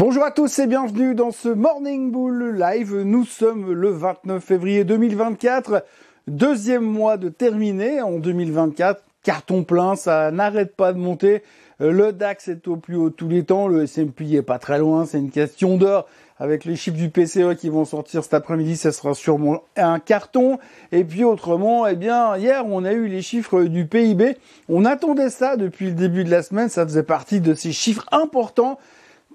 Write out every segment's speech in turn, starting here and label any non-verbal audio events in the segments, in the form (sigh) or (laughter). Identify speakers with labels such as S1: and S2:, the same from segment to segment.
S1: Bonjour à tous et bienvenue dans ce Morning Bull Live. Nous sommes le 29 février 2024, deuxième mois de terminé en 2024. Carton plein, ça n'arrête pas de monter. Le DAX est au plus haut tous les temps, le S&P est pas très loin, c'est une question d'heure avec les chiffres du PCE qui vont sortir cet après-midi, ça sera sûrement un carton. Et puis autrement, eh bien, hier, on a eu les chiffres du PIB. On attendait ça depuis le début de la semaine, ça faisait partie de ces chiffres importants.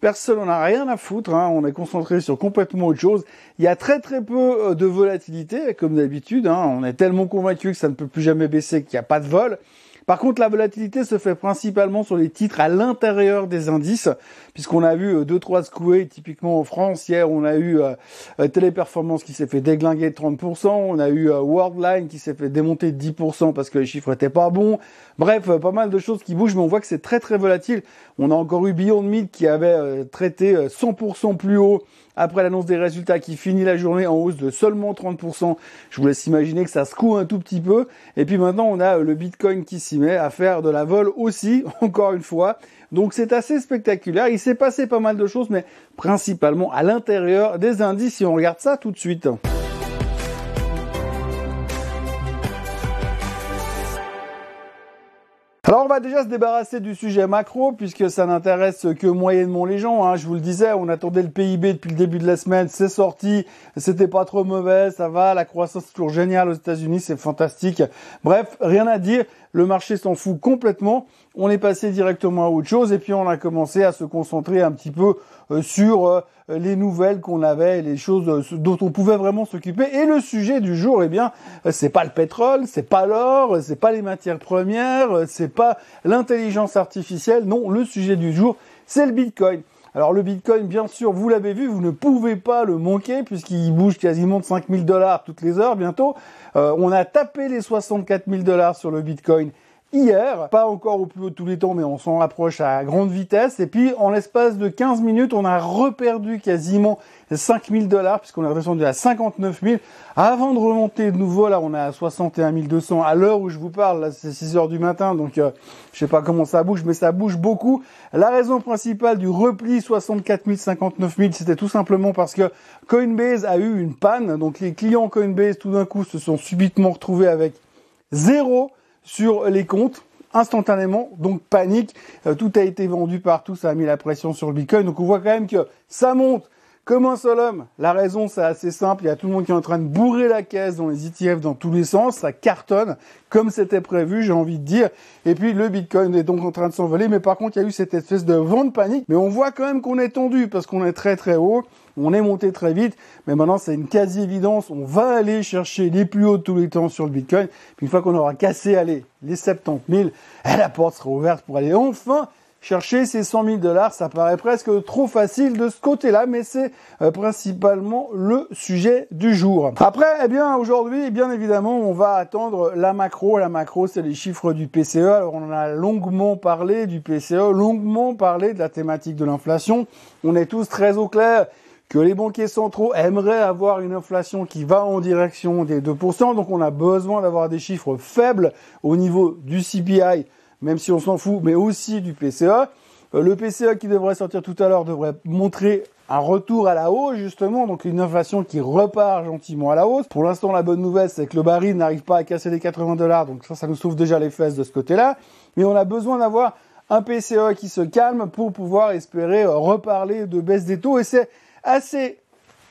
S1: Personne n'en a rien à foutre, hein. on est concentré sur complètement autre chose. Il y a très très peu euh, de volatilité, comme d'habitude. Hein. On est tellement convaincu que ça ne peut plus jamais baisser qu'il n'y a pas de vol. Par contre, la volatilité se fait principalement sur les titres à l'intérieur des indices, puisqu'on a vu euh, deux trois secoués, typiquement en France. Hier, on a eu euh, euh, Téléperformance qui s'est fait déglinguer de 30%, on a eu Worldline qui s'est fait démonter de 10% parce que les chiffres étaient pas bons. Bref, pas mal de choses qui bougent, mais on voit que c'est très très volatile. On a encore eu Beyond Meat qui avait traité 100% plus haut après l'annonce des résultats qui finit la journée en hausse de seulement 30%. Je vous laisse imaginer que ça secoue un tout petit peu. Et puis maintenant, on a le Bitcoin qui s'y met à faire de la vol aussi, (laughs) encore une fois. Donc c'est assez spectaculaire. Il s'est passé pas mal de choses, mais principalement à l'intérieur des indices. Si on regarde ça tout de suite. Alors on va déjà se débarrasser du sujet macro puisque ça n'intéresse que moyennement les gens. Hein. Je vous le disais, on attendait le PIB depuis le début de la semaine, c'est sorti, c'était pas trop mauvais, ça va, la croissance est toujours géniale aux États-Unis, c'est fantastique. Bref, rien à dire le marché s'en fout complètement. On est passé directement à autre chose et puis on a commencé à se concentrer un petit peu euh, sur euh, les nouvelles qu'on avait, les choses euh, dont on pouvait vraiment s'occuper. Et le sujet du jour, eh bien, c'est pas le pétrole, c'est pas l'or, c'est pas les matières premières, c'est pas l'intelligence artificielle. Non, le sujet du jour, c'est le Bitcoin. Alors le Bitcoin, bien sûr, vous l'avez vu, vous ne pouvez pas le manquer puisqu'il bouge quasiment de 5000 dollars toutes les heures bientôt. On a tapé les 64 000 dollars sur le Bitcoin hier, pas encore au plus haut de tous les temps, mais on s'en rapproche à grande vitesse. Et puis, en l'espace de 15 minutes, on a reperdu quasiment 5000 dollars, puisqu'on est redescendu à 59 000. Avant de remonter de nouveau, là, on est à 61 200 à l'heure où je vous parle. Là, c'est 6 heures du matin, donc euh, je sais pas comment ça bouge, mais ça bouge beaucoup. La raison principale du repli 64 000, 59 000, c'était tout simplement parce que Coinbase a eu une panne. Donc, les clients Coinbase, tout d'un coup, se sont subitement retrouvés avec zéro sur les comptes instantanément, donc panique, euh, tout a été vendu partout, ça a mis la pression sur le Bitcoin, donc on voit quand même que ça monte comme un seul homme. La raison, c'est assez simple, il y a tout le monde qui est en train de bourrer la caisse dans les ETF dans tous les sens, ça cartonne, comme c'était prévu, j'ai envie de dire, et puis le Bitcoin est donc en train de s'envoler, mais par contre, il y a eu cette espèce de vent de panique, mais on voit quand même qu'on est tendu, parce qu'on est très très haut, on est monté très vite, mais maintenant c'est une quasi-évidence. On va aller chercher les plus hauts de tous les temps sur le Bitcoin. Puis une fois qu'on aura cassé, allez, les 70 000, la porte sera ouverte pour aller enfin chercher ces 100 000 dollars. Ça paraît presque trop facile de ce côté-là, mais c'est euh, principalement le sujet du jour. Après, eh bien, aujourd'hui, bien évidemment, on va attendre la macro. La macro, c'est les chiffres du PCE. Alors, on a longuement parlé du PCE, longuement parlé de la thématique de l'inflation. On est tous très au clair que les banquiers centraux aimeraient avoir une inflation qui va en direction des 2%. Donc on a besoin d'avoir des chiffres faibles au niveau du CPI, même si on s'en fout, mais aussi du PCE. Euh, le PCE qui devrait sortir tout à l'heure devrait montrer un retour à la hausse justement, donc une inflation qui repart gentiment à la hausse. Pour l'instant, la bonne nouvelle, c'est que le baril n'arrive pas à casser les 80 dollars, donc ça, ça nous sauve déjà les fesses de ce côté-là. Mais on a besoin d'avoir un PCE qui se calme pour pouvoir espérer reparler de baisse des taux. Et c'est assez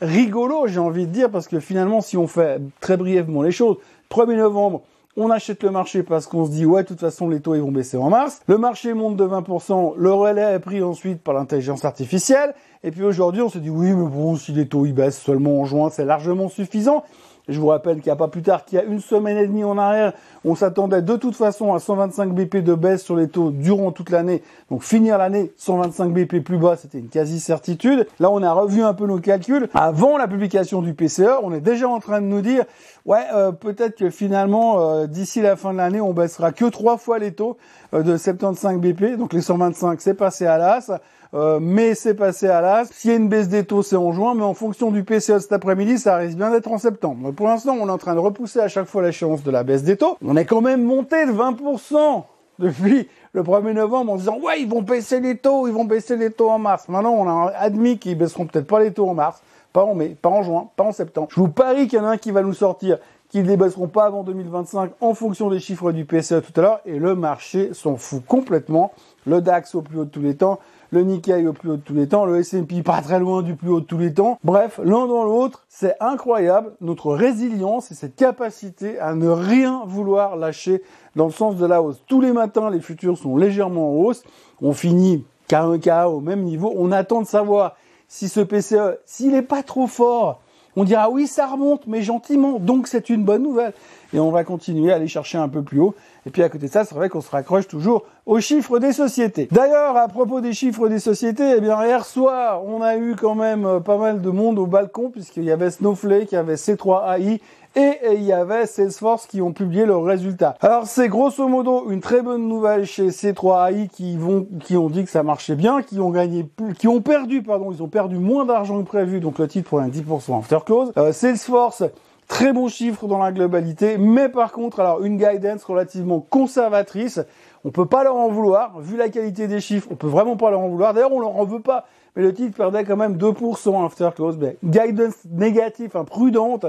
S1: rigolo, j'ai envie de dire, parce que finalement, si on fait très brièvement les choses, 1er novembre, on achète le marché parce qu'on se dit ouais de toute façon les taux ils vont baisser en mars. Le marché monte de 20%, le relais est pris ensuite par l'intelligence artificielle. Et puis aujourd'hui on se dit oui mais bon si les taux ils baissent seulement en juin c'est largement suffisant. Je vous rappelle qu'il n'y a pas plus tard qu'il y a une semaine et demie en arrière, on s'attendait de toute façon à 125 BP de baisse sur les taux durant toute l'année. Donc finir l'année 125 BP plus bas, c'était une quasi-certitude. Là, on a revu un peu nos calculs. Avant la publication du PCE, on est déjà en train de nous dire, ouais, euh, peut-être que finalement, euh, d'ici la fin de l'année, on baissera que trois fois les taux de 75 BP. Donc les 125, c'est passé à l'as. Euh, mais c'est passé à l'as. S'il y a une baisse des taux, c'est en juin, mais en fonction du PCE cet après-midi, ça risque bien d'être en septembre. pour l'instant, on est en train de repousser à chaque fois l'échéance de la baisse des taux. On est quand même monté de 20% depuis le 1er novembre en disant ouais ils vont baisser les taux, ils vont baisser les taux en mars. Maintenant on a admis qu'ils baisseront peut-être pas les taux en mars, pas en mai, pas en juin, pas en septembre. Je vous parie qu'il y en a un qui va nous sortir qu'ils ne baisseront pas avant 2025 en fonction des chiffres du PCE tout à l'heure et le marché s'en fout complètement. Le DAX au plus haut de tous les temps, le Nikkei au plus haut de tous les temps, le S&P pas très loin du plus haut de tous les temps. Bref, l'un dans l'autre, c'est incroyable notre résilience et cette capacité à ne rien vouloir lâcher dans le sens de la hausse. Tous les matins, les futurs sont légèrement en hausse. On finit K1K au même niveau. On attend de savoir si ce PCE, s'il n'est pas trop fort, on dira oui, ça remonte, mais gentiment. Donc c'est une bonne nouvelle. Et on va continuer à aller chercher un peu plus haut. Et puis à côté de ça, c'est vrai qu'on se raccroche toujours aux chiffres des sociétés. D'ailleurs, à propos des chiffres des sociétés, eh bien hier soir, on a eu quand même euh, pas mal de monde au balcon puisqu'il y avait Snowflake, il y avait C3AI et il y avait Salesforce qui ont publié leurs résultats. Alors c'est grosso modo une très bonne nouvelle chez C3AI qui ont dit que ça marchait bien, qui ont gagné, qui ont perdu, pardon, ils ont perdu moins d'argent que prévu, donc le titre prend un 10% after close. Euh, Salesforce Très bon chiffre dans la globalité, mais par contre, alors une guidance relativement conservatrice. On peut pas leur en vouloir, vu la qualité des chiffres, on peut vraiment pas leur en vouloir. D'ailleurs, on leur en veut pas, mais le titre perdait quand même 2% after close. Mais guidance négatif, hein, prudente,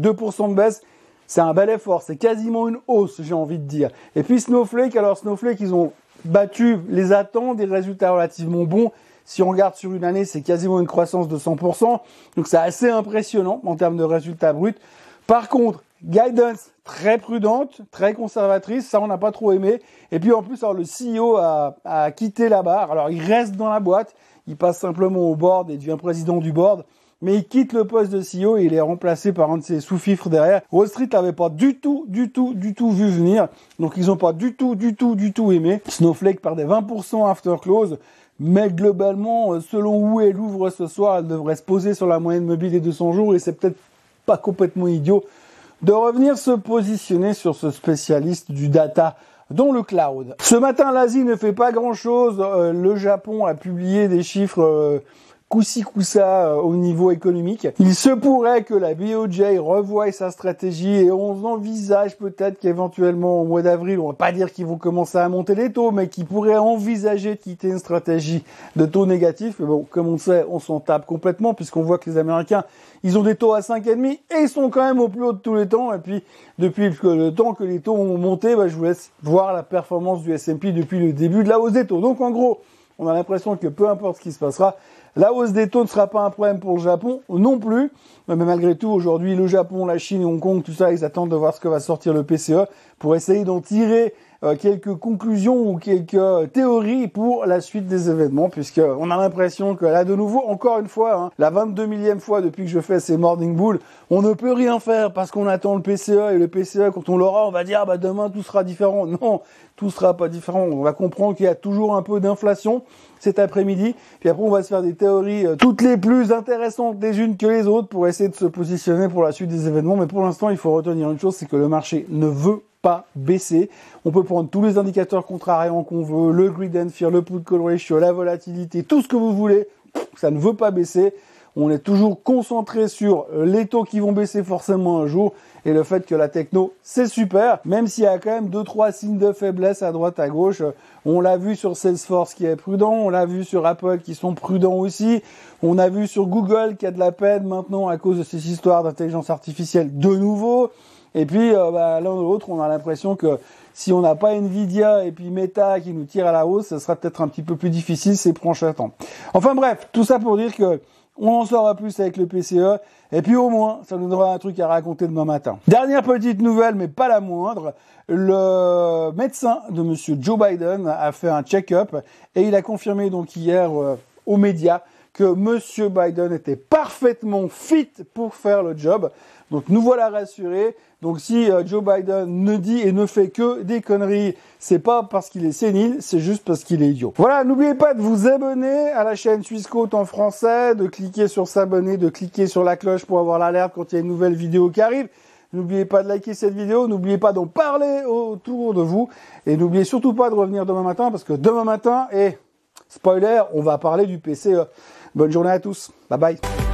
S1: 2% de baisse. C'est un bel effort, c'est quasiment une hausse, j'ai envie de dire. Et puis Snowflake, alors Snowflake, ils ont battu les attentes, des résultats relativement bons. Si on regarde sur une année, c'est quasiment une croissance de 100%. Donc c'est assez impressionnant en termes de résultats bruts. Par contre, guidance très prudente, très conservatrice, ça on n'a pas trop aimé. Et puis en plus, alors, le CEO a, quitté la barre. Alors il reste dans la boîte, il passe simplement au board et devient président du board. Mais il quitte le poste de CEO et il est remplacé par un de ses sous-fifres derrière. Wall Street n'avait pas du tout, du tout, du tout vu venir. Donc ils n'ont pas du tout, du tout, du tout aimé. Snowflake perdait 20% after close. Mais globalement, selon où elle ouvre ce soir, elle devrait se poser sur la moyenne mobile des 200 jours et c'est peut-être pas complètement idiot de revenir se positionner sur ce spécialiste du data dans le cloud. Ce matin, l'Asie ne fait pas grand-chose. Euh, le Japon a publié des chiffres euh, coussi coussa euh, au niveau économique. Il se pourrait que la BOJ revoie sa stratégie et on envisage peut-être qu'éventuellement au mois d'avril, on va pas dire qu'ils vont commencer à monter les taux, mais qu'ils pourraient envisager de quitter une stratégie de taux négatifs. Mais bon, comme on sait, on s'en tape complètement puisqu'on voit que les Américains, ils ont des taux à 5,5 et ils sont quand même au plus haut de tous les temps. Et puis, depuis le temps que les taux ont monté, bah, je vous laisse voir la performance du S&P depuis le début de la hausse des taux. Donc, en gros, on a l'impression que peu importe ce qui se passera, la hausse des taux ne sera pas un problème pour le Japon non plus. Mais malgré tout, aujourd'hui, le Japon, la Chine Hong Kong, tout ça, ils attendent de voir ce que va sortir le PCE pour essayer d'en tirer quelques conclusions ou quelques théories pour la suite des événements, puisque on a l'impression que là, de nouveau, encore une fois, hein, la 22 millième fois depuis que je fais ces Morning Bull, on ne peut rien faire parce qu'on attend le PCE et le PCE, quand on l'aura, on va dire, ah bah demain tout sera différent. Non, tout sera pas différent. On va comprendre qu'il y a toujours un peu d'inflation cet après-midi. Puis après, on va se faire des théories euh, toutes les plus intéressantes les unes que les autres pour essayer de se positionner pour la suite des événements. Mais pour l'instant, il faut retenir une chose, c'est que le marché ne veut pas baisser. On peut prendre tous les indicateurs contrariants qu'on veut, le grid and fear, le put call ratio, la volatilité, tout ce que vous voulez. Ça ne veut pas baisser. On est toujours concentré sur les taux qui vont baisser forcément un jour et le fait que la techno c'est super, même s'il y a quand même deux trois signes de faiblesse à droite à gauche. On l'a vu sur Salesforce qui est prudent, on l'a vu sur Apple qui sont prudents aussi, on a vu sur Google qui a de la peine maintenant à cause de ces histoires d'intelligence artificielle de nouveau. Et puis, euh, bah, l'un ou l'autre, on a l'impression que si on n'a pas Nvidia et puis Meta qui nous tire à la hausse, ce sera peut-être un petit peu plus difficile ces prochains temps. Enfin bref, tout ça pour dire que on en saura plus avec le PCE. Et puis au moins, ça nous donnera un truc à raconter demain matin. Dernière petite nouvelle, mais pas la moindre. Le médecin de monsieur Joe Biden a fait un check-up et il a confirmé donc hier euh, aux médias que monsieur Biden était parfaitement fit pour faire le job. Donc nous voilà rassurés. Donc si euh, Joe Biden ne dit et ne fait que des conneries, c'est pas parce qu'il est sénile, c'est juste parce qu'il est idiot. Voilà, n'oubliez pas de vous abonner à la chaîne Suisse Côte en français, de cliquer sur s'abonner, de cliquer sur la cloche pour avoir l'alerte quand il y a une nouvelle vidéo qui arrive. N'oubliez pas de liker cette vidéo, n'oubliez pas d'en parler autour de vous et n'oubliez surtout pas de revenir demain matin parce que demain matin, et spoiler, on va parler du PCE. Bonne journée à tous. Bye bye.